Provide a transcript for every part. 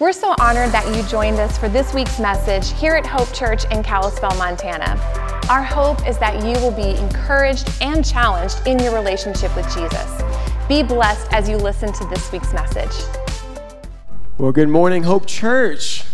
We're so honored that you joined us for this week's message here at Hope Church in Kalispell, Montana. Our hope is that you will be encouraged and challenged in your relationship with Jesus. Be blessed as you listen to this week's message. Well, good morning, Hope Church.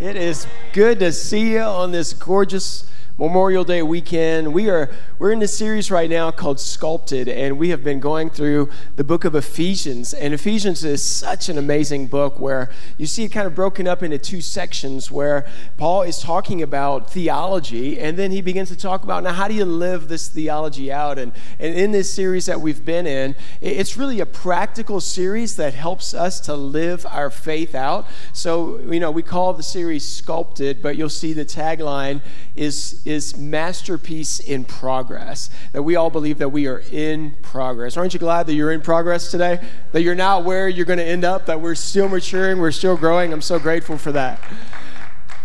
It is good to see you on this gorgeous Memorial Day weekend. We are we're in a series right now called Sculpted, and we have been going through the book of Ephesians. And Ephesians is such an amazing book where you see it kind of broken up into two sections where Paul is talking about theology, and then he begins to talk about now how do you live this theology out. And, and in this series that we've been in, it's really a practical series that helps us to live our faith out. So, you know, we call the series Sculpted, but you'll see the tagline is is masterpiece in progress. That we all believe that we are in progress. Aren't you glad that you're in progress today? That you're not where you're going to end up, that we're still maturing, we're still growing. I'm so grateful for that.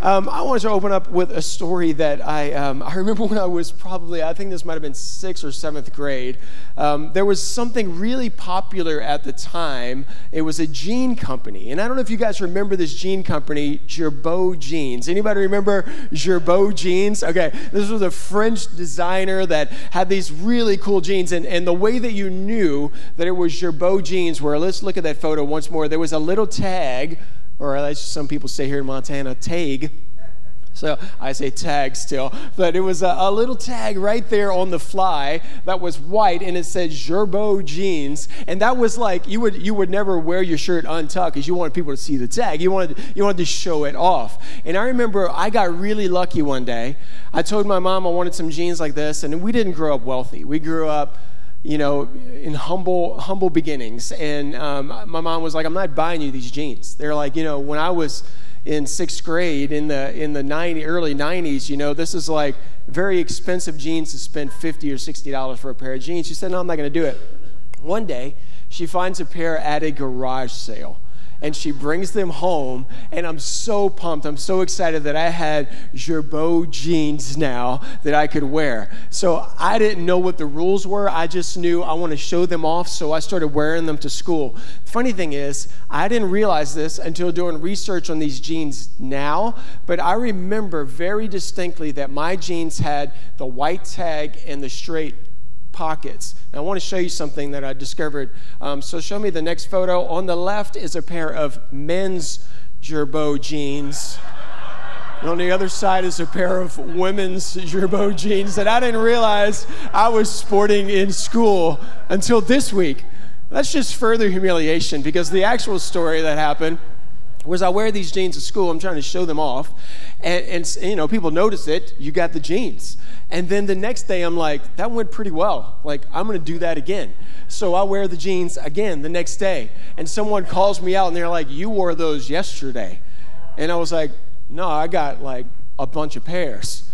Um, I wanted to open up with a story that I, um, I remember when I was probably, I think this might have been sixth or seventh grade. Um, there was something really popular at the time. It was a jean company. And I don't know if you guys remember this jean company, Girbaud Jeans. Anybody remember Girbaud Jeans? Okay, this was a French designer that had these really cool jeans. And, and the way that you knew that it was Girbaud Jeans were, let's look at that photo once more. There was a little tag or as some people say here in Montana, tag. So I say tag still, but it was a, a, little tag right there on the fly that was white and it said Girbaud jeans. And that was like you would you would never wear your shirt untucked because you wanted people to see the tag. You wanted you wanted to show it off. And I remember I got really lucky one day. I told my mom I wanted some jeans like this, and we didn't grow up wealthy. We grew up you know, in humble, humble beginnings. And um, my mom was like, I'm not buying you these jeans. They're like, you know, when I was in sixth grade in the in the 90, early 90s, you know, this is like very expensive jeans to spend 50 or 60 dollars for a pair of jeans. She said, no, I'm not going to do it. One day, she finds a pair at a garage sale and she brings them home. And I'm so pumped. I'm so excited that I had Girbaud jeans now that I could wear. So I didn't know what the rules were. I just knew I want to show them off. So I started wearing them to school. Funny thing is, I didn't realize this until doing research on these jeans now. But I remember very distinctly that my jeans had the white tag and the straight pockets. Now, I want to show you something that I discovered. Um, so, show me the next photo. On the left is a pair of men's Girbaud jeans. And on the other side is a pair of women's Girbaud jeans that I didn't realize I was sporting in school until this week. That's just further humiliation because the actual story that happened was I wear these jeans at school. I'm trying to show them off. And, and, you know, people notice it. You got the jeans. And then the next day, I'm like, that went pretty well. Like, I'm to do that again. So I wear the jeans again the next day. And someone calls me out and they're like, you wore those yesterday. And I was like, no, I got like a bunch of pairs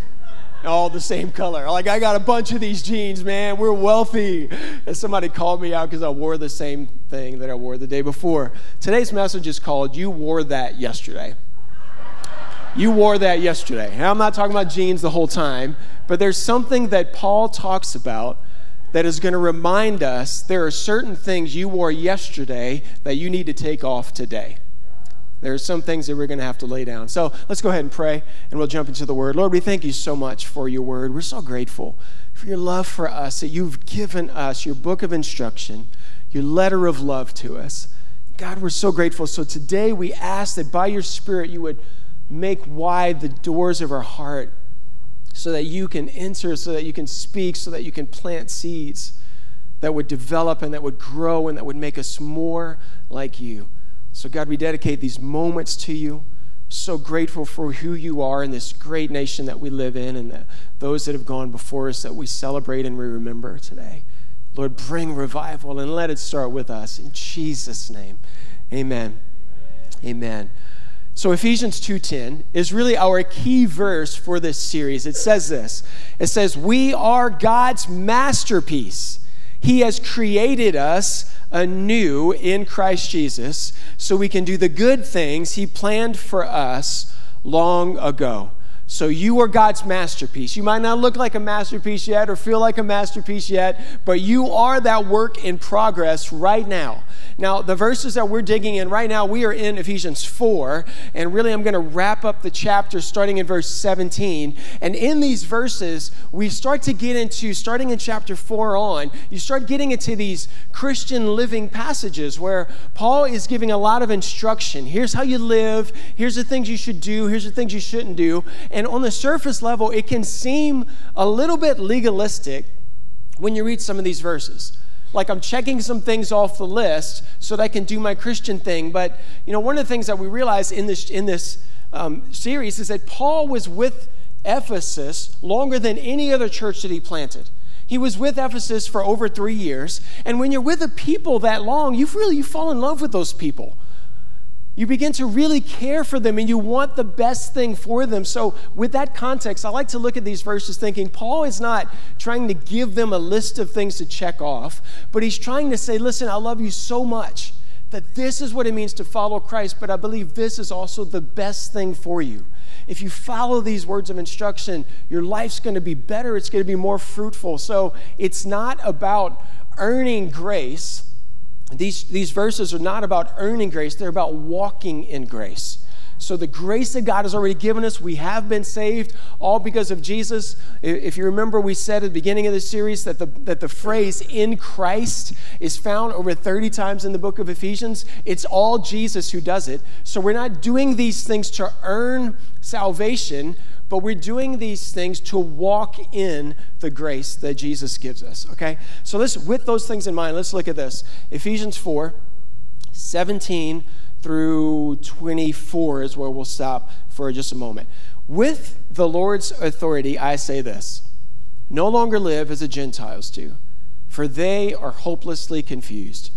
all the same color. Like, I got a bunch of these jeans, man. We're wealthy. And somebody called me out because I wore the same thing that I wore the day before. Today's message is called You Wore That Yesterday. You wore that yesterday. And I'm not talking about jeans the whole time, but there's something that Paul talks about that is going to remind us there are certain things you wore yesterday that you need to take off today. There are some things that we're going to have to lay down. So let's go ahead and pray and we'll jump into the word. Lord, we thank you so much for your word. We're so grateful for your love for us, that you've given us your book of instruction, your letter of love to us. God, we're so grateful. So today we ask that by your Spirit you would make wide the doors of our heart so that you can enter, so that you can speak, so that you can plant seeds that would develop and that would grow and that would make us more like you. So, God, we dedicate these moments to you. So grateful for who you are in this great nation that we live in and the, those that have gone before us that we celebrate and we remember today. Lord, bring revival and let it start with us. In Jesus' name, amen. Amen. So Ephesians 2:10 is really our key verse for this series. It says this. It says, "We are God's masterpiece. He has created us anew in Christ Jesus so we can do the good things he planned for us long ago." So you are God's masterpiece. You might not look like a masterpiece yet or feel like a masterpiece yet, but you are that work in progress right now. Now, the verses that we're digging in right now, we are in Ephesians 4, and really I'm going to wrap up the chapter starting in verse 17. And in these verses, we start to get into, starting in chapter 4 on, you start getting into these Christian living passages where Paul is giving a lot of instruction. Here's how you live, here's the things you should do, here's the things you shouldn't do. And on the surface level, it can seem a little bit legalistic when you read some of these verses like I'm checking some things off the list so that I can do my Christian thing. But you know, one of the things that we realize in this in this um, series is that Paul was with Ephesus longer than any other church that he planted. He was with Ephesus for over three years, and when you're with a people that long, you really you fall in love with those people you begin to really care for them and you want the best thing for them. So, with that context, I like to look at these verses thinking Paul is not trying to give them a list of things to check off, but he's trying to say, Listen, I love you so much that this is what it means to follow Christ, but I believe this is also the best thing for you. If you follow these words of instruction, your life's going to be better, it's going to be more fruitful. So, it's not about earning grace these, these verses are not about earning grace, they're about walking in grace. So, the grace that God has already given us, we have been saved all because of Jesus. If you remember, we said at the beginning of the series that the, that the phrase in Christ is found over 30 times in the book of Ephesians. It's all Jesus who does it. So, we're not doing these things to earn salvation, but we're doing these things to walk in the grace that Jesus gives us. Okay? So let's, with those things in mind, let's look at this. Ephesians 4 17 through 24 is where we'll stop for just a moment. With the Lord's authority, I say this no longer live as the Gentiles do, for they are hopelessly confused.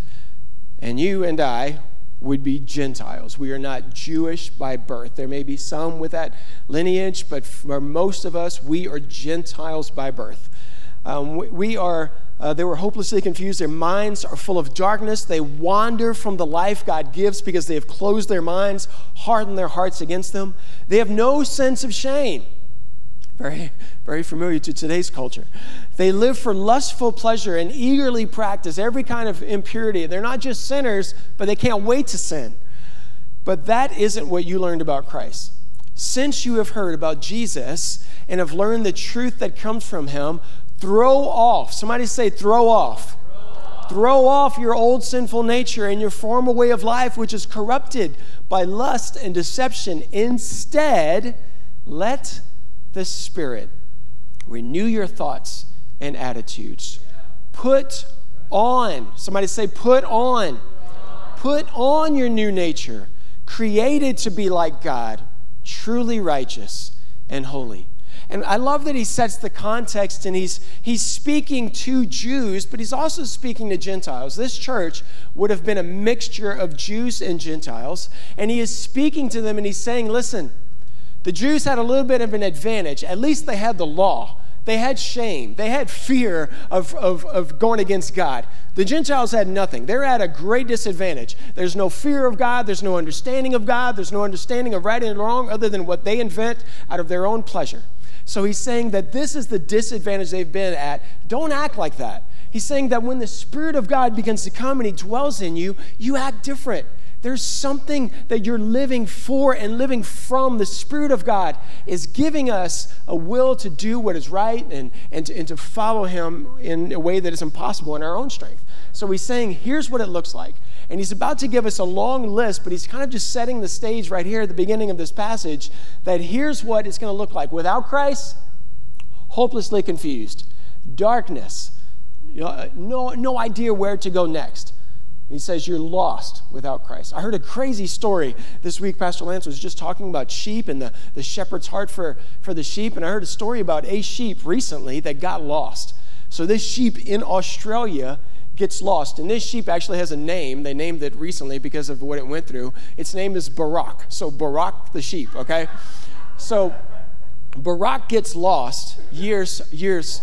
And you and I, would be Gentiles. We are not Jewish by birth. There may be some with that lineage, but for most of us, we are Gentiles by birth. Um, we are, uh, they were hopelessly confused. Their minds are full of darkness. They wander from the life God gives because they have closed their minds, hardened their hearts against them. They have no sense of shame very, very familiar to today's culture. They live for lustful pleasure and eagerly practice every kind of impurity. They're not just sinners, but they can't wait to sin. But that isn't what you learned about Christ. Since you have heard about Jesus and have learned the truth that comes from him, throw off. Somebody say, throw off. Throw off your old sinful nature and your former way of life, which is corrupted by lust and deception. Instead, let the Spirit. Renew your thoughts and attitudes. Put on, somebody say, put on. Put on your new nature, created to be like God, truly righteous and holy. And I love that he sets the context and he's, he's speaking to Jews, but he's also speaking to Gentiles. This church would have been a mixture of Jews and Gentiles. And he is speaking to them and he's saying, listen, the Jews had a little bit of an advantage. At least they had the law. They had shame. They had fear of, of, of going against God. The Gentiles had nothing. They're at a great disadvantage. There's no fear of God. There's no understanding of God. There's no understanding of right and wrong other than what they invent out of their own pleasure. So he's saying that this is the disadvantage they've been at. Don't act like that. He's saying that when the Spirit of God begins to come and He dwells in you, you act different. There's something that you're living for and living from. The Spirit of God is giving us a will to do what is right and, and, to, and to follow Him in a way that is impossible in our own strength. So He's saying, here's what it looks like. And He's about to give us a long list, but He's kind of just setting the stage right here at the beginning of this passage that here's what it's going to look like. Without Christ, hopelessly confused, darkness, uh, no, no idea where to go next he says, You're lost without Christ. I heard a crazy story this week. Pastor Lance was just talking about sheep and the, the shepherd's heart for, for the sheep. And I heard a story about a sheep recently that got lost. So, this sheep in Australia gets lost. And this sheep actually has a name. They named it recently because of what it went through. Its name is Barak. So, Barak the sheep, okay? So, Barak gets lost years, years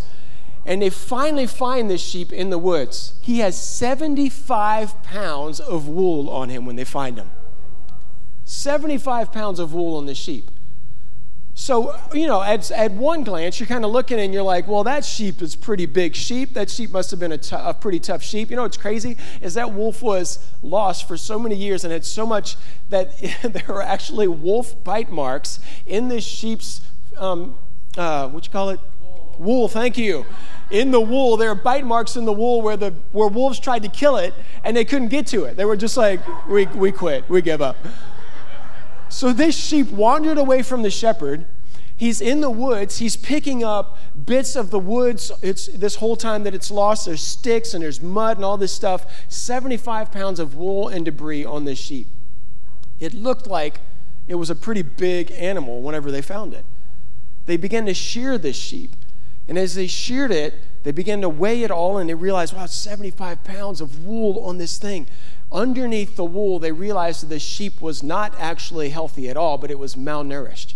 and they finally find this sheep in the woods. He has 75 pounds of wool on him when they find him. 75 pounds of wool on the sheep. So, you know, at, at one glance, you're kind of looking and you're like, well, that sheep is pretty big sheep. That sheep must have been a, t- a pretty tough sheep. You know what's crazy? Is that wolf was lost for so many years and had so much that there are actually wolf bite marks in this sheep's, um, uh, what you call it? Wool. wool, thank you. In the wool, there are bite marks in the wool where, the, where wolves tried to kill it and they couldn't get to it. They were just like, we, we quit, we give up. So this sheep wandered away from the shepherd. He's in the woods. He's picking up bits of the woods. It's this whole time that it's lost. There's sticks and there's mud and all this stuff. 75 pounds of wool and debris on this sheep. It looked like it was a pretty big animal whenever they found it. They began to shear this sheep. And as they sheared it, they began to weigh it all and they realized, wow, 75 pounds of wool on this thing. Underneath the wool, they realized that the sheep was not actually healthy at all, but it was malnourished.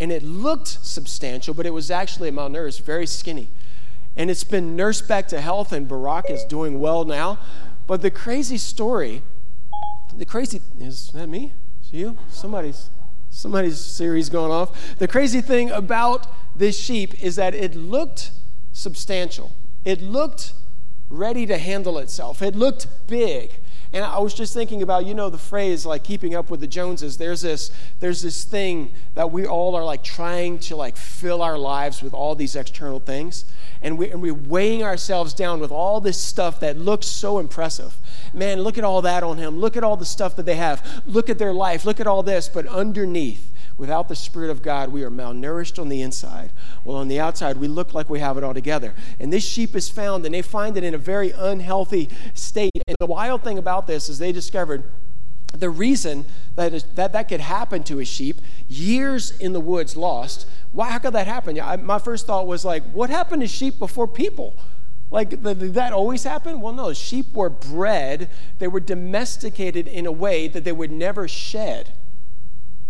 And it looked substantial, but it was actually malnourished, very skinny. And it's been nursed back to health, and Barack is doing well now. But the crazy story, the crazy, is that me? Is you? Somebody's, somebody's Siri's going off. The crazy thing about this sheep is that it looked substantial. It looked ready to handle itself. It looked big. And I was just thinking about, you know, the phrase like keeping up with the Joneses. There's this, there's this thing that we all are like trying to like fill our lives with all these external things. And, we, and we're weighing ourselves down with all this stuff that looks so impressive. Man, look at all that on him. Look at all the stuff that they have. Look at their life. Look at all this. But underneath, Without the Spirit of God, we are malnourished on the inside. Well, on the outside, we look like we have it all together. And this sheep is found, and they find it in a very unhealthy state. And the wild thing about this is they discovered the reason that is, that, that could happen to a sheep, years in the woods lost. Why, how could that happen? I, my first thought was like, what happened to sheep before people? Like, did that always happen? Well, no. Sheep were bred, they were domesticated in a way that they would never shed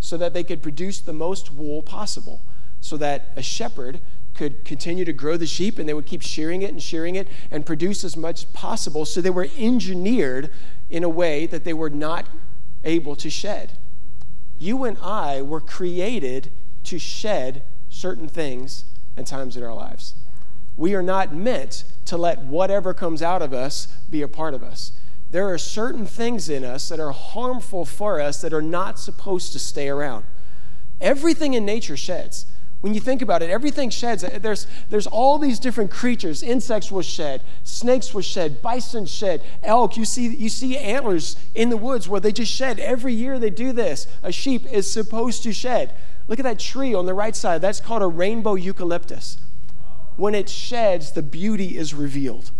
so that they could produce the most wool possible, so that a shepherd could continue to grow the sheep and they would keep shearing it and shearing it and produce as much as possible. So they were engineered in a way that they were not able to shed. You and I were created to shed certain things and times in our lives. We are not meant to let whatever comes out of us be a part of us there are certain things in us that are harmful for us that are not supposed to stay around. Everything in nature sheds. When you think about it, everything sheds. There's, there's all these different creatures. Insects will shed, snakes will shed, bison shed, elk. You see, you see antlers in the woods where they just shed. Every year they do this. A sheep is supposed to shed. Look at that tree on the right side. That's called a rainbow eucalyptus. When it sheds, the beauty is revealed.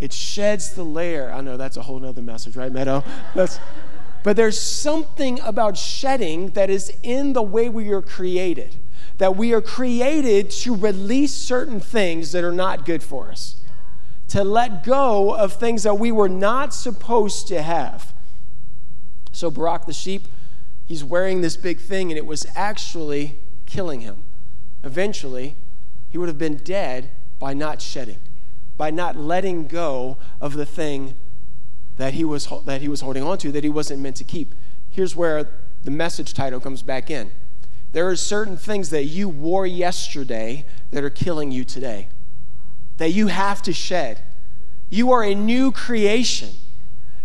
It sheds the layer. I know that's a whole nother message, right, Meadow? That's, but there's something about shedding that is in the way we are created. That we are created to release certain things that are not good for us, to let go of things that we were not supposed to have. So, Barak the sheep, he's wearing this big thing, and it was actually killing him. Eventually, he would have been dead by not shedding by not letting go of the thing that he was, that he was holding on to that he wasn't meant to keep. Here's where the message title comes back in. There are certain things that you wore yesterday that are killing you today, that you have to shed. You are a new creation.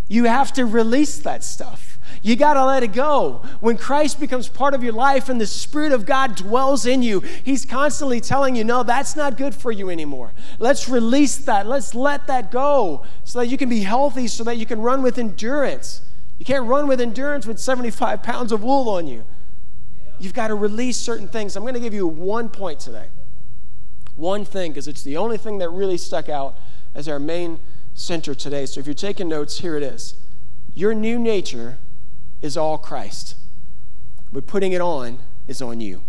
You have to release that stuff. You got to let it go. When Christ becomes part of your life and the Spirit of God dwells in you, He's constantly telling you, no, that's not good for you anymore. Let's release that. Let's let that go so that you can be healthy, so that you can run with endurance. You can't run with endurance with 75 pounds of wool on you. You've got to release certain things. I'm going to give you one point today. One thing, because it's the only thing that really stuck out as our main center today. So if you're taking notes, here it is. Your new nature is all Christ, but putting it on is on you.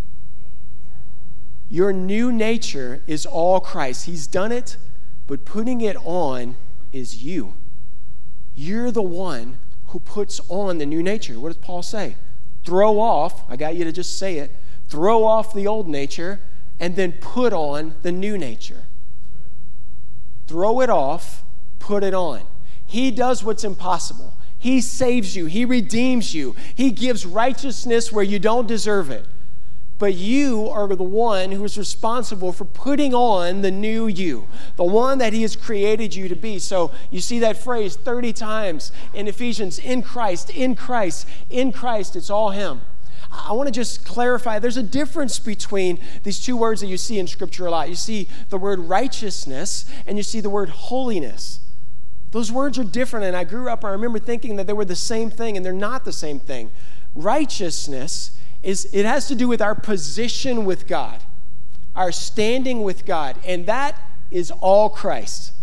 Your new nature is all Christ. He's done it, but putting it on is you. You're the one who puts on the new nature. What does Paul say? Throw off, I got you to just say it, throw off the old nature and then put on the new nature. Throw it off, put it on. He does what's impossible. He saves you, He redeems you, He gives righteousness where you don't deserve it. but you are the one who is responsible for putting on the new you, the one that He has created you to be. So you see that phrase 30 times in Ephesians in Christ, in Christ, in Christ. It's all Him. I want to just clarify there's a difference between these two words that you see in Scripture a lot. You see the word righteousness and you see the word holiness. Those words are different, and I grew up, I remember thinking that they were the same thing, and they're not the same thing. Righteousness is it has to do with our position with God, our standing with God, and that is all Christ.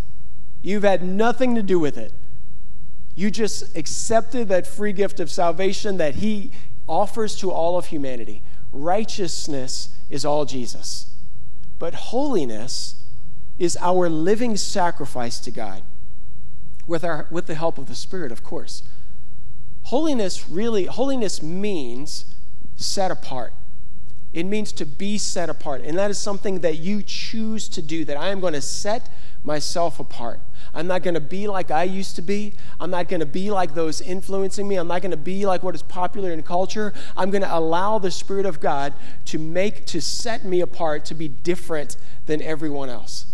You've had nothing to do with it. You just accepted that free gift of salvation that He offers to all of humanity. Righteousness is all Jesus. But holiness is our living sacrifice to God with, our, with the help of the Spirit, of course. Holiness really, holiness means set apart. It means to be set apart. And that is something that you choose to do, that I am going to set myself apart. I'm not going to be like I used to be. I'm not going to be like those influencing me. I'm not going to be like what is popular in culture. I'm going to allow the Spirit of God to make, to set me apart, to be different than everyone else.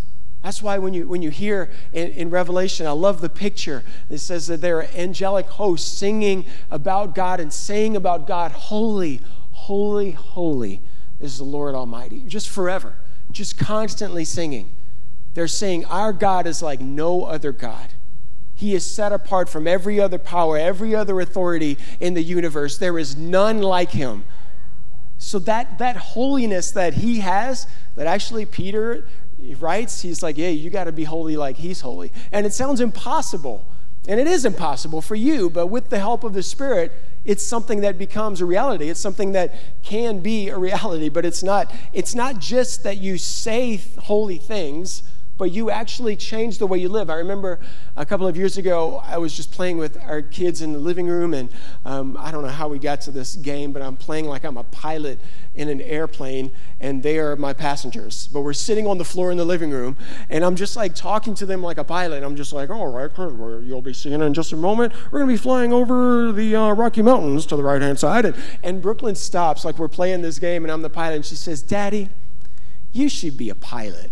That's why when you, when you hear in, in, Revelation, I love the picture. It says that there are angelic hosts singing about God and saying about God, Holy, holy, holy is the Lord Almighty. Just forever, just constantly singing. They're saying, Our God is like no other God. He is set apart from every other power, every other authority in the universe. There is none like him. So that, that holiness that he has, that actually Peter he writes, he's like, yeah, you got to be holy like he's holy. And it sounds impossible. And it is impossible for you, but with the help of the Spirit, it's something that becomes a reality. It's something that can be a reality, but it's not, it's not just that you say holy things, but you actually change the way you live. I remember a couple of years ago, I was just playing with our kids in the living room, and um, I don't know how we got to this game, but I'm playing like I'm a pilot in an airplane, and they are my passengers. But we're sitting on the floor in the living room, and I'm just like talking to them like a pilot. I'm just like, all right, you'll be seeing in just a moment. We're going to be flying over the uh, Rocky Mountains to the right hand side. And, and Brooklyn stops, like we're playing this game, and I'm the pilot, and she says, Daddy, you should be a pilot.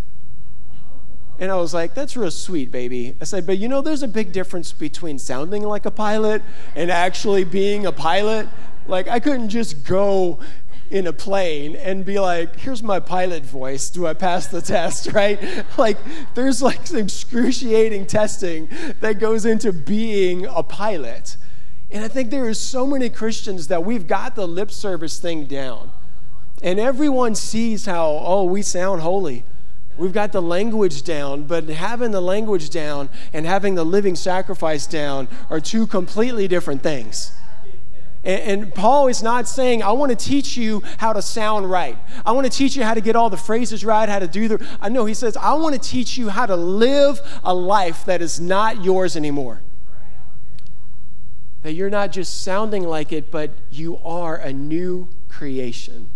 And I was like, that's real sweet, baby. I said, but you know, there's a big difference between sounding like a pilot and actually being a pilot. Like, I couldn't just go in a plane and be like, here's my pilot voice. Do I pass the test, right? Like, there's like some excruciating testing that goes into being a pilot. And I think there are so many Christians that we've got the lip service thing down. And everyone sees how, oh, we sound holy. We've got the language down, but having the language down and having the living sacrifice down are two completely different things. And, Paul is not saying, I want to teach you how to sound right. I want to teach you how to get all the phrases right, how to do the. I know he says, I want to teach you how to live a life that is not yours anymore. That you're not just sounding like it, but you are a new creation.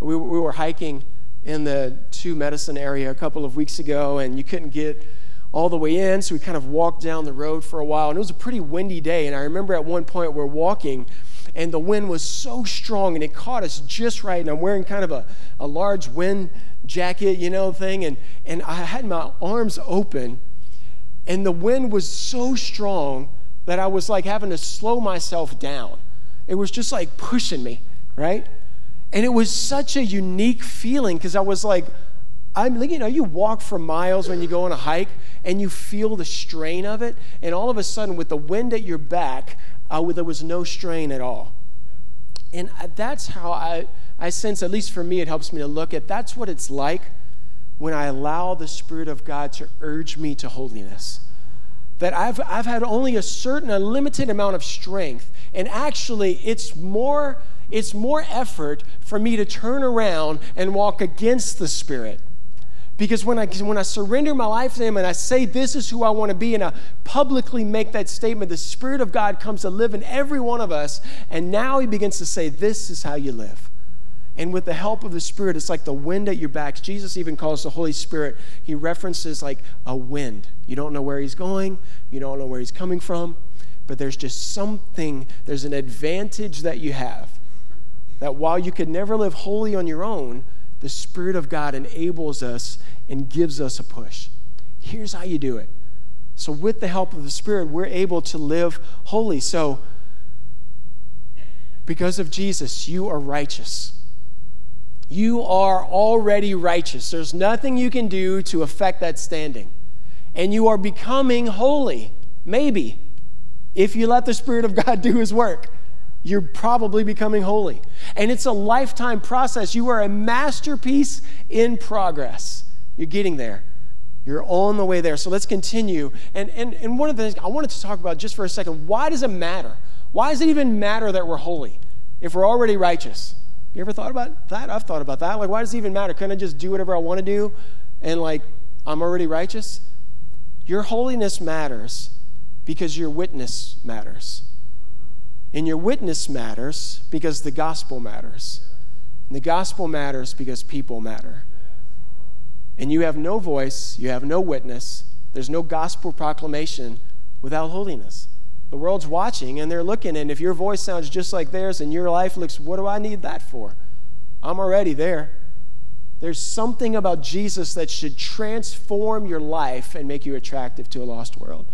We, we were hiking in the two medicine area a couple of weeks ago, and you couldn't get all the way in, so we kind of walked down the road for a while, and it was a pretty windy day. And I remember at one point we're walking, and the wind was so strong, and it caught us just right. And I'm wearing kind of a, a large wind jacket, you know, thing, and, and I had my arms open, and the wind was so strong that I was like having to slow myself down. It was just like pushing me, right? And it was such a unique feeling because I was like, I'm, you know, you walk for miles when you go on a hike and you feel the strain of it. And all of a sudden, with the wind at your back, uh, there was no strain at all. And that's how I, I sense, at least for me, it helps me to look at that's what it's like when I allow the Spirit of God to urge me to holiness. That I've, I've had only a certain, a limited amount of strength. And actually, it's more it's more effort for me to turn around and walk against the Spirit. Because when I, when I surrender my life to Him and I say, This is who I want to be, and I publicly make that statement, the Spirit of God comes to live in every one of us. And now He begins to say, This is how you live. And with the help of the Spirit, it's like the wind at your backs. Jesus even calls the Holy Spirit, He references like a wind. You don't know where He's going, you don't know where He's coming from, but there's just something, there's an advantage that you have that while you could never live holy on your own, the Spirit of God enables us and gives us a push. Here's how you do it. So, with the help of the Spirit, we're able to live holy. So, because of Jesus, you are righteous. You are already righteous. There's nothing you can do to affect that standing. And you are becoming holy, maybe, if you let the Spirit of God do His work you're probably becoming holy. And it's a lifetime process. You are a masterpiece in progress. You're getting there. You're on the way there. So let's continue. And, and, and one of the things I wanted to talk about just for a second why does it matter? Why does it even matter that we're holy if we're already righteous? You ever thought about that? I've thought about that. Like, why does it even matter? Can I just do whatever I want to do and, like, I'm already righteous? Your holiness matters because your witness matters. And your witness matters because the gospel matters. And the gospel matters because people matter. And you have no voice, you have no witness, there's no gospel proclamation without holiness. The world's watching and they're looking, and if your voice sounds just like theirs and your life looks, what do I need that for? I'm already there. There's something about Jesus that should transform your life and make you attractive to a lost world.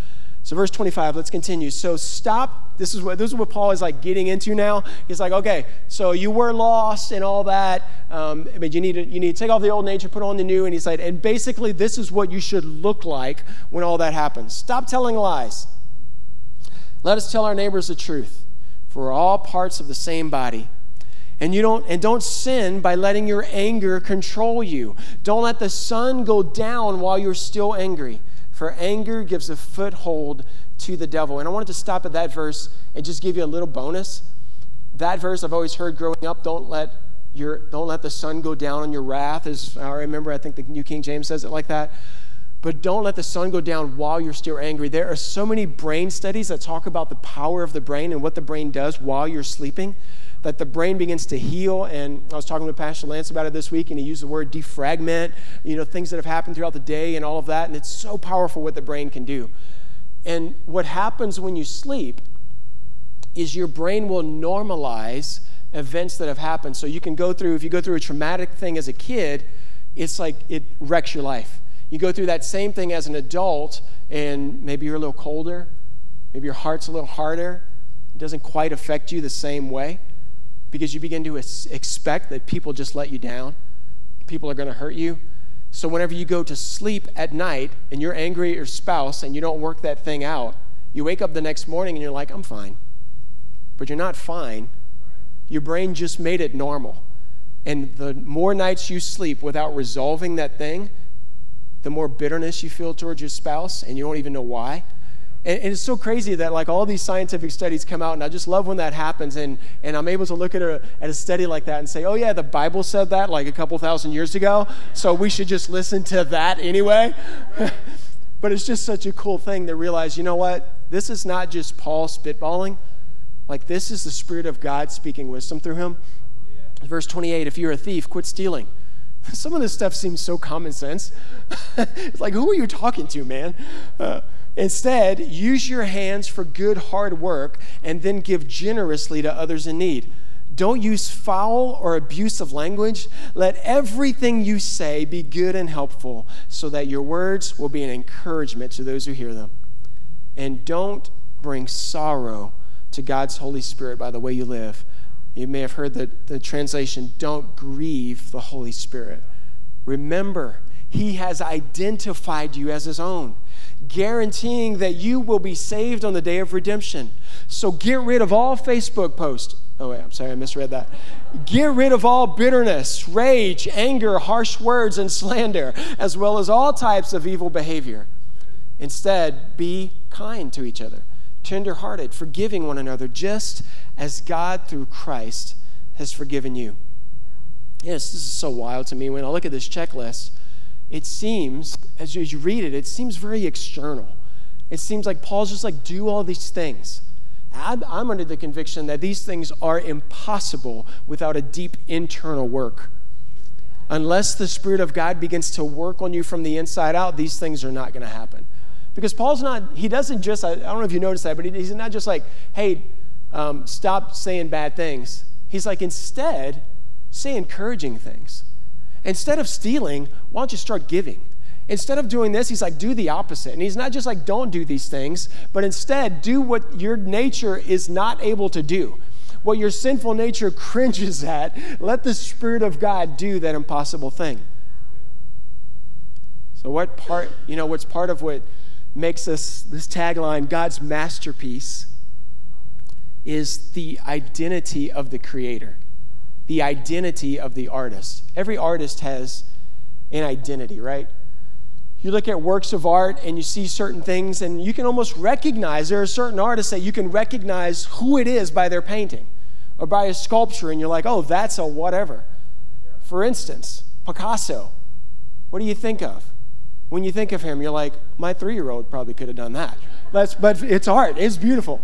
So, verse 25, let's continue. So, stop. This is what this is what Paul is like getting into now. He's like, okay, so you were lost and all that. Um, I mean, you need to you need to take off the old nature, put on the new. And he's like, and basically, this is what you should look like when all that happens. Stop telling lies. Let us tell our neighbors the truth, for we're all parts of the same body. And you don't and don't sin by letting your anger control you. Don't let the sun go down while you're still angry for anger gives a foothold to the devil. And I wanted to stop at that verse and just give you a little bonus. That verse I've always heard growing up, don't let your don't let the sun go down on your wrath as I remember I think the New King James says it like that. But don't let the sun go down while you're still angry. There are so many brain studies that talk about the power of the brain and what the brain does while you're sleeping that the brain begins to heal. And I was talking with Pastor Lance about it this week, and he used the word defragment, you know, things that have happened throughout the day and all of that. And it's so powerful what the brain can do. And what happens when you sleep is your brain will normalize events that have happened. So you can go through, if you go through a traumatic thing as a kid, it's like it wrecks your life. You go through that same thing as an adult, and maybe you're a little colder, maybe your heart's a little harder. It doesn't quite affect you the same way because you begin to expect that people just let you down. People are going to hurt you. So, whenever you go to sleep at night and you're angry at your spouse and you don't work that thing out, you wake up the next morning and you're like, I'm fine. But you're not fine. Your brain just made it normal. And the more nights you sleep without resolving that thing, the more bitterness you feel towards your spouse, and you don't even know why. And, and, it's so crazy that like all these scientific studies come out, and I just love when that happens. And, and I'm able to look at a, at a study like that and say, oh, yeah, the Bible said that like a couple thousand years ago, so we should just listen to that anyway. but it's just such a cool thing to realize, you know what? This is not just Paul spitballing. Like, this is the Spirit of God speaking wisdom through him. Yeah. Verse 28 if you're a thief, quit stealing. Some of this stuff seems so common sense. it's like, who are you talking to, man? Uh, Instead, use your hands for good, hard work and then give generously to others in need. Don't use foul or abusive language. Let everything you say be good and helpful so that your words will be an encouragement to those who hear them. And don't bring sorrow to God's Holy Spirit by the way you live. You may have heard the, the translation don't grieve the Holy Spirit. Remember, He has identified you as His own guaranteeing that you will be saved on the day of redemption. So get rid of all Facebook posts. Oh, wait, I'm sorry, I misread that. Get rid of all bitterness, rage, anger, harsh words, and slander, as well as all types of evil behavior. Instead, be kind to each other, tenderhearted, forgiving one another, just as God through Christ has forgiven you. Yes, this is so wild to me when I look at this checklist it seems, as you, read it, it seems very external. It seems like Paul's just like, do all these things. I'm under the conviction that these things are impossible without a deep internal work. Unless the Spirit of God begins to work on you from the inside out, these things are not going to happen. Because Paul's not, he doesn't just, I don't know if you noticed that, but he's not just like, hey, um, stop saying bad things. He's like, instead, say encouraging things. Instead of stealing, why don't you start giving? Instead of doing this, he's like, do the opposite. And he's not just like, don't do these things, but instead, do what your nature is not able to do. What your sinful nature cringes at, let the Spirit of God do that impossible thing. So, what part, you know, what's part of what makes us this tagline, God's masterpiece, is the identity of the creator, the identity of the artist. Every artist has an identity, right? You look at works of art and you see certain things, and you can almost recognize there are certain artists that you can recognize who it is by their painting or by a sculpture, and you're like, oh, that's a whatever. For instance, Picasso. What do you think of? When you think of him, you're like, my three year old probably could have done that. That's, but it's art, it's beautiful.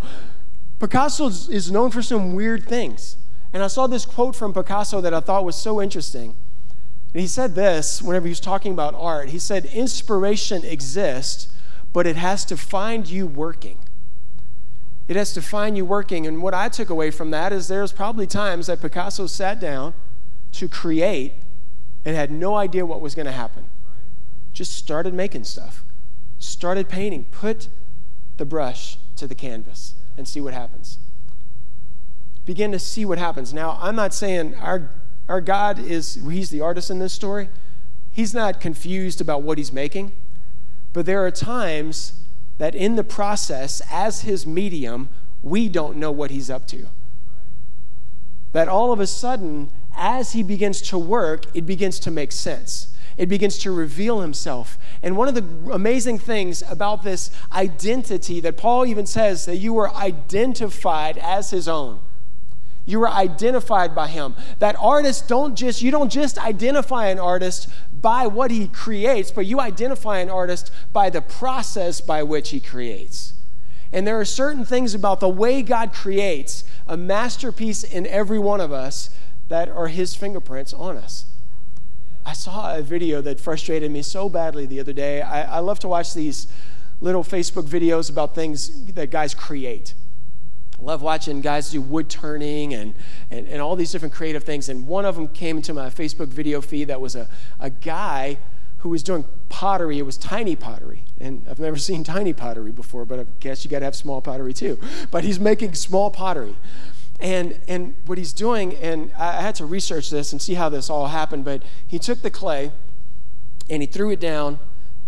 Picasso is known for some weird things. And I saw this quote from Picasso that I thought was so interesting. And he said this whenever he was talking about art. He said, Inspiration exists, but it has to find you working. It has to find you working. And what I took away from that is there's probably times that Picasso sat down to create and had no idea what was going to happen. Just started making stuff, started painting, put the brush to the canvas and see what happens. Begin to see what happens. Now, I'm not saying our, our God is, he's the artist in this story. He's not confused about what he's making. But there are times that in the process, as his medium, we don't know what he's up to. That all of a sudden, as he begins to work, it begins to make sense it begins to reveal himself. And one of the amazing things about this identity that Paul even says that you were identified as his own. You were identified by him. That artists don't just, you don't just identify an artist by what he creates, but you identify an artist by the process by which he creates. And there are certain things about the way God creates a masterpiece in every one of us that are his fingerprints on us. I saw a video that frustrated me so badly the other day. I, I love to watch these little Facebook videos about things that guys create. Love watching guys do wood turning and, and, and all these different creative things. And one of them came into my Facebook video feed that was a, a guy who was doing pottery. It was tiny pottery. And I've never seen tiny pottery before, but I guess you got to have small pottery too. But he's making small pottery. And, and what he's doing, and I had to research this and see how this all happened, but he took the clay and he threw it down,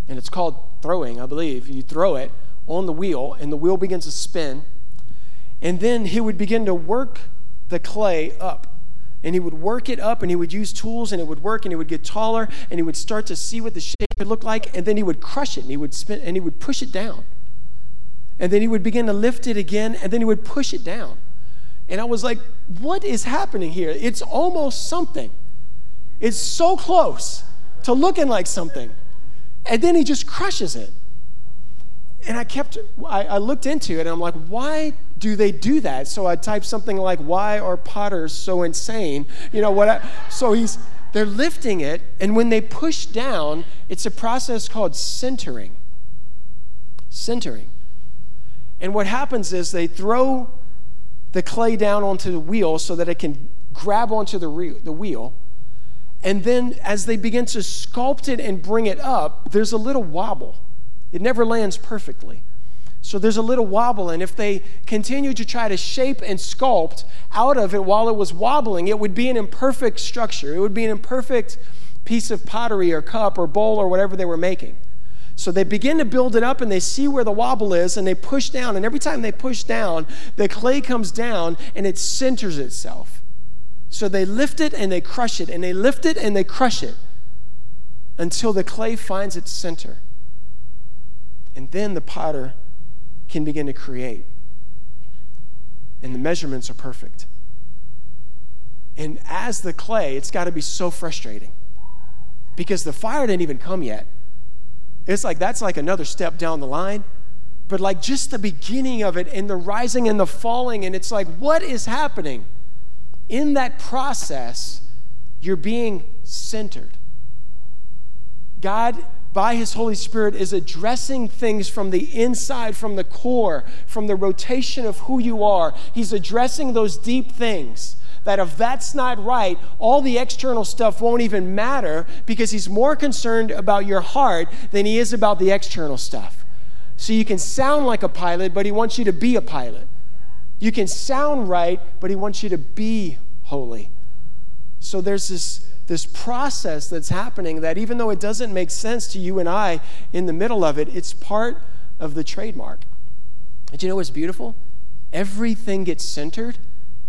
and it's called throwing, I believe. You throw it on the wheel, and the wheel begins to spin. And then he would begin to work the clay up. And he would work it up, and he would use tools, and it would work, and it would get taller, and he would start to see what the shape would look like, and then he would crush it, and he would spin, and he would push it down. And then he would begin to lift it again, and then he would push it down. And I was like, what is happening here? It's almost something. It's so close to looking like something. And then he just crushes it. And I kept, I, I looked into it and I'm like, why do they do that? So I type something like, why are potters so insane? You know what? I, so he's, they're lifting it, and when they push down, it's a process called centering. Centering. And what happens is they throw the clay down onto the wheel so that it can grab onto the, re- the wheel. And then as they begin to sculpt it and bring it up, there's a little wobble. It never lands perfectly. So there's a little wobble, and if they continue to try to shape and sculpt out of it while it was wobbling, it would be an imperfect structure. It would be an imperfect piece of pottery or cup or bowl or whatever they were making. So they begin to build it up and they see where the wobble is and they push down. And every time they push down, the clay comes down and it centers itself. So they lift it and they crush it and they lift it and they crush it until the clay finds its center. And then the potter can begin to create. And the measurements are perfect. And as the clay, it's got to be so frustrating because the fire didn't even come yet. It's like that's like another step down the line. But like just the beginning of it and the rising and the falling, and it's like, what is happening? In that process, you're being centered. God, by His Holy Spirit, is addressing things from the inside, from the core, from the rotation of who you are. He's addressing those deep things that if that's not right, all the external stuff won't even matter because he's more concerned about your heart than he is about the external stuff. So you can sound like a pilot, but he wants you to be a pilot. You can sound right, but he wants you to be holy. So there's this, this process that's happening that even though it doesn't make sense to you and I in the middle of it, it's part of the trademark. And you know what's beautiful? Everything gets centered,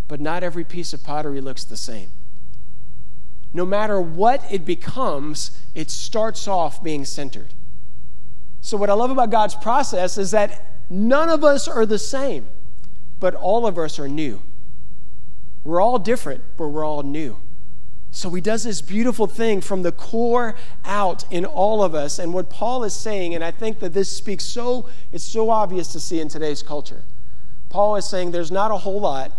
but not every piece of pottery looks the same. No matter what it becomes, it starts off being centered. So, what I love about God's process is that none of us are the same, but all of us are new. We're all different, but we're all new. So he does this beautiful thing from the core out in all of us. And what Paul is saying, and I think that this speaks so, it's so obvious to see in today's culture. Paul is saying there's not a whole lot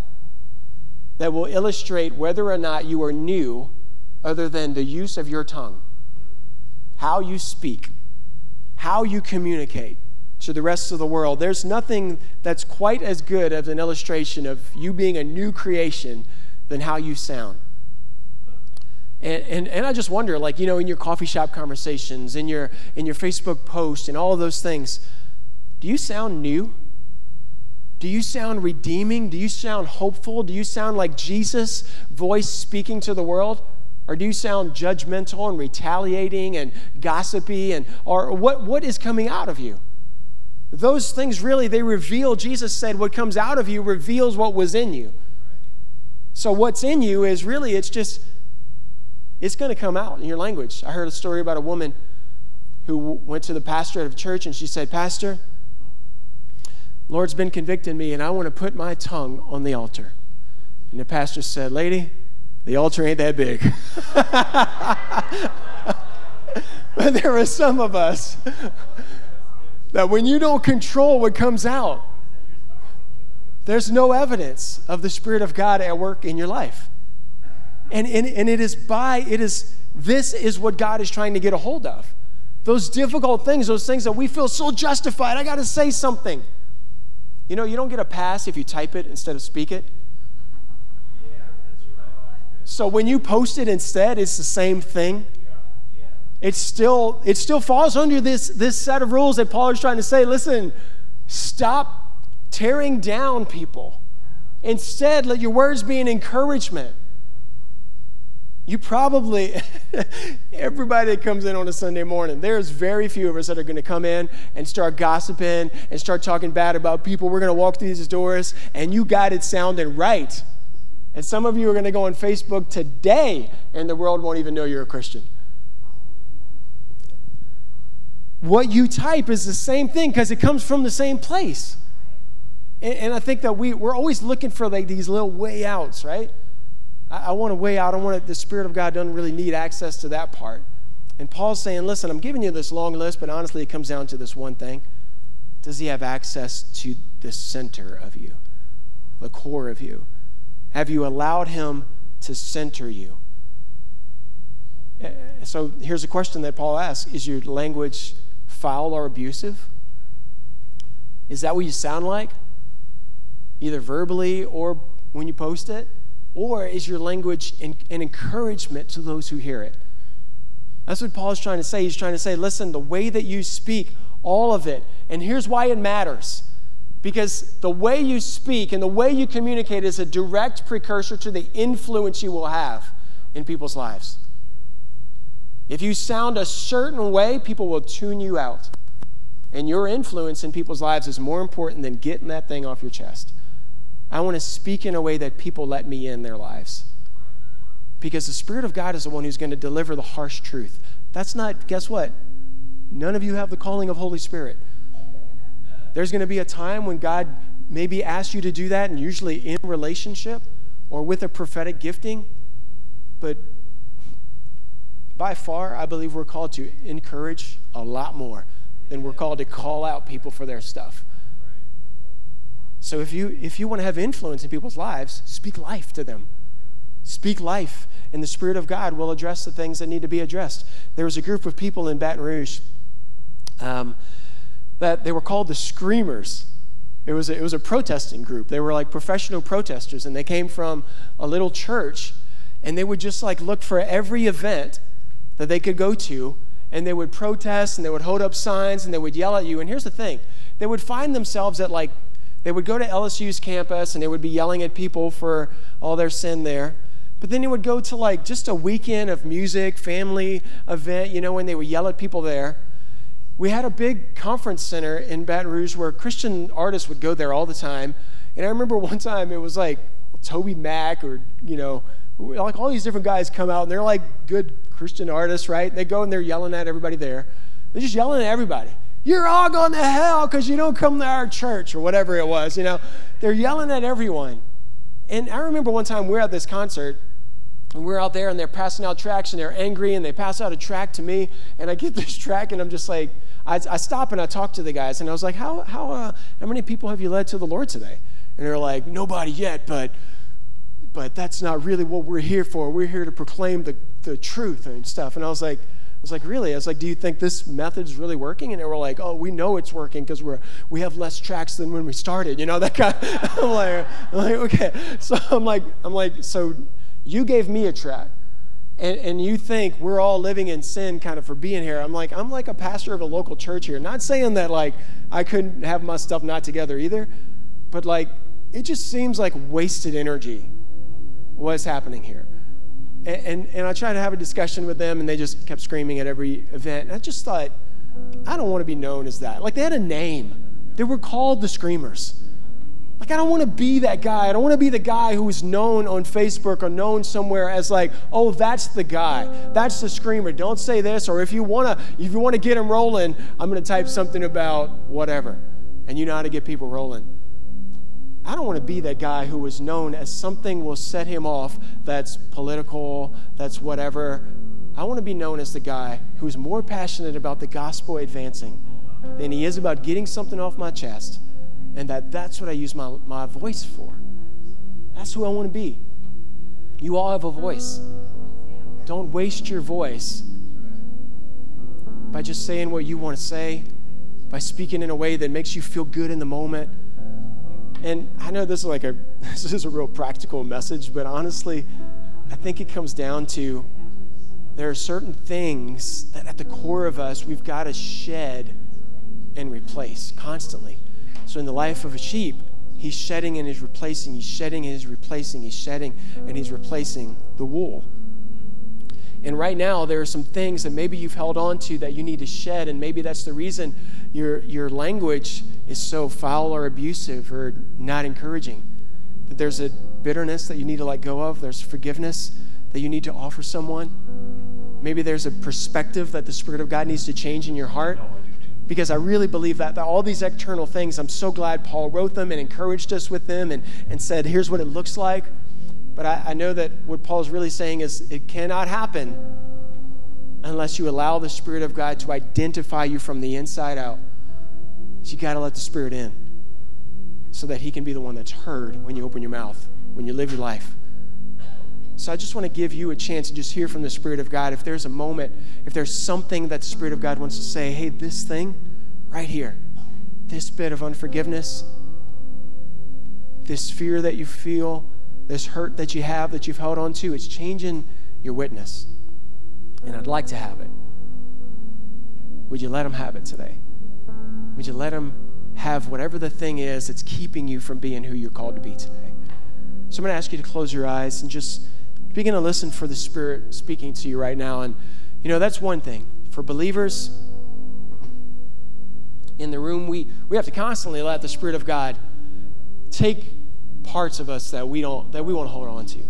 that will illustrate whether or not you are new other than the use of your tongue, how you speak, how you communicate to the rest of the world. There's nothing that's quite as good as an illustration of you being a new creation than how you sound. And, and, and I just wonder, like, you know, in your coffee shop conversations, in your, in your Facebook post, and all those things, do you sound new? Do you sound redeeming? Do you sound hopeful? Do you sound like Jesus' voice speaking to the world? Or do you sound judgmental and retaliating and gossipy? And, or what, what is coming out of you? Those things really, they reveal, Jesus said, what comes out of you reveals what was in you. So what's in you is really, it's just it's going to come out in your language. I heard a story about a woman who went to the pastor of a church and she said, Pastor, Lord's been convicting me and I want to put my tongue on the altar. And the pastor said, Lady, the altar ain't that big. but there are some of us that when you don't control what comes out, there's no evidence of the Spirit of God at work in your life. And, and, and it is by, it is, this is what God is trying to get a hold of. Those difficult things, those things that we feel so justified. I got to say something. You know, you don't get a pass if you type it instead of speak it. So when you post it instead, it's the same thing. It still, it still falls under this, this set of rules that Paul is trying to say. Listen, stop tearing down people. Instead, let your words be an encouragement. You probably, everybody that comes in on a Sunday morning, there's very few of us that are going to come in and start gossiping and start talking bad about people. We're going to walk through these doors and you got it sounding right. And some of you are going to go on Facebook today and the world won't even know you're a Christian. What you type is the same thing because it comes from the same place. And, and I think that we, we're always looking for like these little way outs, right? I, I want to way out. I want to, the Spirit of God doesn't really need access to that part. And Paul's saying, listen, I'm giving you this long list, but honestly, it comes down to this one thing. Does he have access to the center of you, the core of you? Have you allowed him to center you? Eh, so here's a question that Paul asks Is your language foul or abusive? Is that what you sound like? Either verbally or when you post it? Or is your language an, encouragement to those who hear it? That's what Paul is trying to say. He's trying to say, listen, the way that you speak, all of it, and here's why it matters. Because the way you speak and the way you communicate is a direct precursor to the influence you will have in people's lives. If you sound a certain way, people will tune you out. And your influence in people's lives is more important than getting that thing off your chest. I want to speak in a way that people let me in their lives. Because the Spirit of God is the one who's going to deliver the harsh truth. That's not, guess what? None of you have the calling of Holy Spirit. There's going to be a time when God maybe asks you to do that, and usually in relationship or with a prophetic gifting. But by far, I believe we're called to encourage a lot more than we're called to call out people for their stuff. So if you if you want to have influence in people's lives, speak life to them. Speak life, and the Spirit of God will address the things that need to be addressed. There was a group of people in Baton Rouge um, that they were called the Screamers. It was a, it was a protesting group. They were like professional protesters, and they came from a little church, and they would just like look for every event that they could go to, and they would protest, and they would hold up signs, and they would yell at you. And here's the thing: they would find themselves at like they would go to LSU's campus, and they would be yelling at people for all their sin there. But then they would go to like just a weekend of music, family event, you know, when they would yell at people there we had a big conference center in Baton Rouge where Christian artists would go there all the time. And I remember one time it was like TobyMac or, you know, like all these different guys come out and they're like good Christian artists, right? They go and they're yelling at everybody there. They're just yelling at everybody. You're all going to hell because you don't come to our church or whatever it was, you know. They're yelling at everyone. And I remember one time we are at this concert and we're out there and they're passing out tracks and they're angry and they pass out a track to me and I get this track and I'm just like, I, I stop and I talk to the guys and I was like, how, how, uh, how many people have you led to the Lord today? And they're like, nobody yet, but, but that's not really what we're here for. We're here to proclaim the, the truth and stuff. And I was like, was like, really? I was like, do you think this method is really working? And they were like, oh, we know it's working because we're we have less tracks than when we started. You know that. Of, I'm like, I'm like, okay. So I'm like, I'm like, so you gave me a track. And, and you think we're all living in sin kind of for being here. I'm like, I'm like a pastor of a local church here. Not saying that like I couldn't have my stuff not together either, but like it just seems like wasted energy what's happening here. And, and, and I tried to have a discussion with them and they just kept screaming at every event. And I just thought, I don't want to be known as that. Like they had a name. They were called the Screamers. Like, I don't want to be that guy. I don't want to be the guy who's known on Facebook or known somewhere as like, oh, that's the guy. That's the screamer. Don't say this. Or if you want to, if you want to get him rolling, I'm going to type something about whatever. And you know how to get people rolling. I don't want to be that guy who is known as something will set him off that's political, that's whatever. I want to be known as the guy who's more passionate about the gospel advancing than he is about getting something off my chest and that that's what I use my, my voice for. That's who I want to be. You all have a voice. Don't waste your voice by just saying what you want to say, by speaking in a way that makes you feel good in the moment. And I know this is like a this is a real practical message, but honestly, I think it comes down to there are certain things that at the core of us we've got to shed and replace constantly. So in the life of a sheep, he's shedding and he's replacing, he's shedding and he's replacing, he's shedding and he's replacing the wool. And right now, there are some things that maybe you've held on to that you need to shed, and maybe that's the reason your, your language is so foul or abusive or not encouraging. That there's a bitterness that you need to let go of, there's forgiveness that you need to offer someone. Maybe there's a perspective that the Spirit of God needs to change in your heart because I really believe that, that all these external things, I'm so glad Paul wrote them and encouraged us with them and, and said, here's what it looks like. But I, I know that what Paul's really saying is it cannot happen unless you allow the Spirit of God to identify you from the inside out. So you got to let the Spirit in so that He can be the one that's heard when you open your mouth, when you live your life. So I just want to give you a chance to just hear from the Spirit of God. If there's a moment, if there's something that the Spirit of God wants to say, hey, this thing right here, this bit of unforgiveness, this fear that you feel, this hurt that you have that you've held on to, it's changing your witness. And I'd like to have it. Would you let him have it today? Would you let him have whatever the thing is that's keeping you from being who you're called to be today? So I'm going to ask you to close your eyes and just begin to listen for the Spirit speaking to you right now. And, you know, that's one thing. For believers in the room, we, we have to constantly let the Spirit of God take parts of us that we don't that we want to hold on to.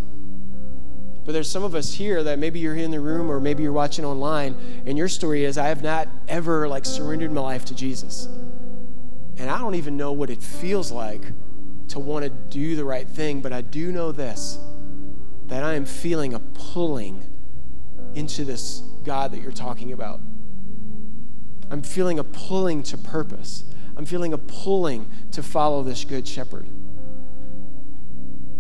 But there's some of us here that maybe you're in the room or maybe you're watching online, and your story is I have not ever like surrendered my life to Jesus. And I don't even know what it feels like to want to do the right thing, but I do know this that I am feeling a pulling into this God that you're talking about. I'm feeling a pulling to purpose. I'm feeling a pulling to follow this good shepherd.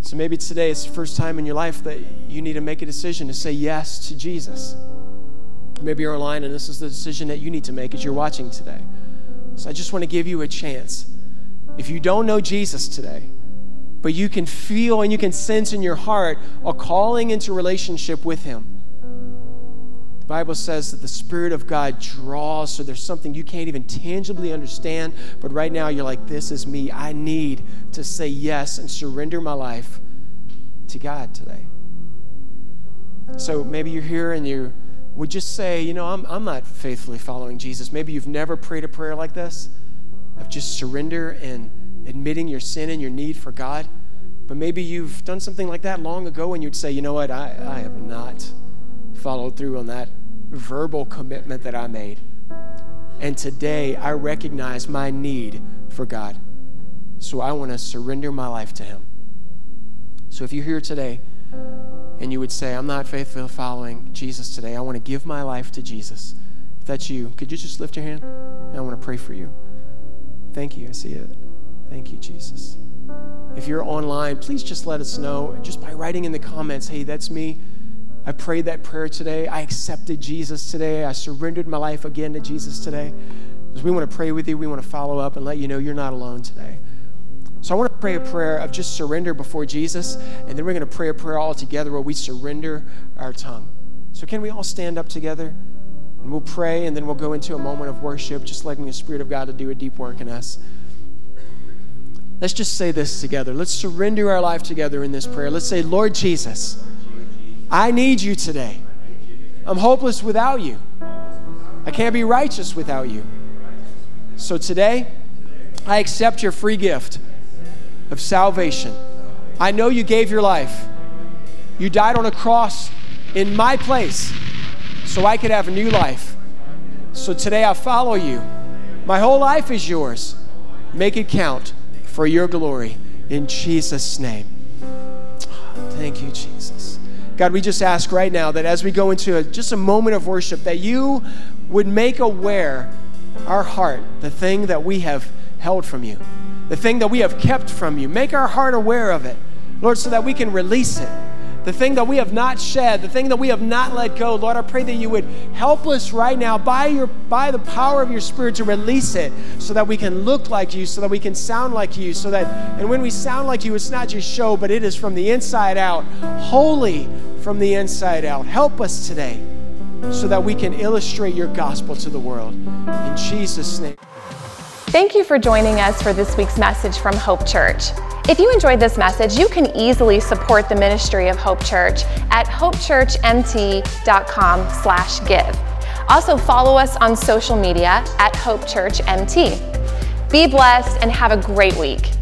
So maybe today it's the first time in your life that you need to make a decision to say yes to Jesus. Maybe you're online and this is the decision that you need to make as you're watching today. So I just want to give you a chance If you don't know Jesus today, but you can feel and you can sense in your heart a calling into relationship with Him. The Bible says that the Spirit of God draws, so there's something you can't even tangibly understand, but right now you're like, This is me. I need to say yes and surrender my life to God today. So maybe you're here and you would just say, You know, I'm, I'm not faithfully following Jesus. Maybe you've never prayed a prayer like this of just surrender and admitting your sin and your need for God. But maybe you've done something like that long ago and you'd say, You know what? I, I have not followed through on that verbal commitment that I made. And today I recognize my need for God. So I want to surrender my life to Him. So if you're here today and you would say, I'm not faithfully following Jesus today, I want to give my life to Jesus. If that's you, could you just lift your hand? I want to pray for you. Thank you. I see it. Thank you, Jesus. If you're online, please just let us know just by writing in the comments, hey, that's me. I prayed that prayer today. I accepted Jesus today. I surrendered my life again to Jesus today. Because we want to pray with you. We want to follow up and let you know you're not alone today. So I want to pray a prayer of just surrender before Jesus, and then we're going to pray a prayer all together where we surrender our tongue. So can we all stand up together? And we'll pray, and then we'll go into a moment of worship, just letting the Spirit of God to do a deep work in us. Let's just say this together. Let's surrender our life together in this prayer. Let's say, Lord Jesus, I need you today. I'm hopeless without you. I can't be righteous without you. So today, I accept your free gift of salvation. I know you gave your life. You died on a cross in my place so I could have a new life. So today I follow you. My whole life is yours. Make it count for your glory in Jesus' name. Thank you, Jesus. God, we just ask right now that as we go into a, just a moment of worship, that you would make aware our heart, the thing that we have held from you, the thing that we have kept from you. Make our heart aware of it, Lord, so that we can release it. The thing that we have not shed, the thing that we have not let go, Lord, I pray that you would help us right now by your by the power of your spirit to release it so that we can look like you, so that we can sound like you, so that and when we sound like you, it's not just show, but it is from the inside out, holy from the inside out. Help us today so that we can illustrate your gospel to the world. In Jesus' name. Thank you for joining us for this week's message from Hope Church. If you enjoyed this message, you can easily support the ministry of Hope Church at hopechurchmt.com/give. Also follow us on social media at Hope Church MT. Be blessed and have a great week.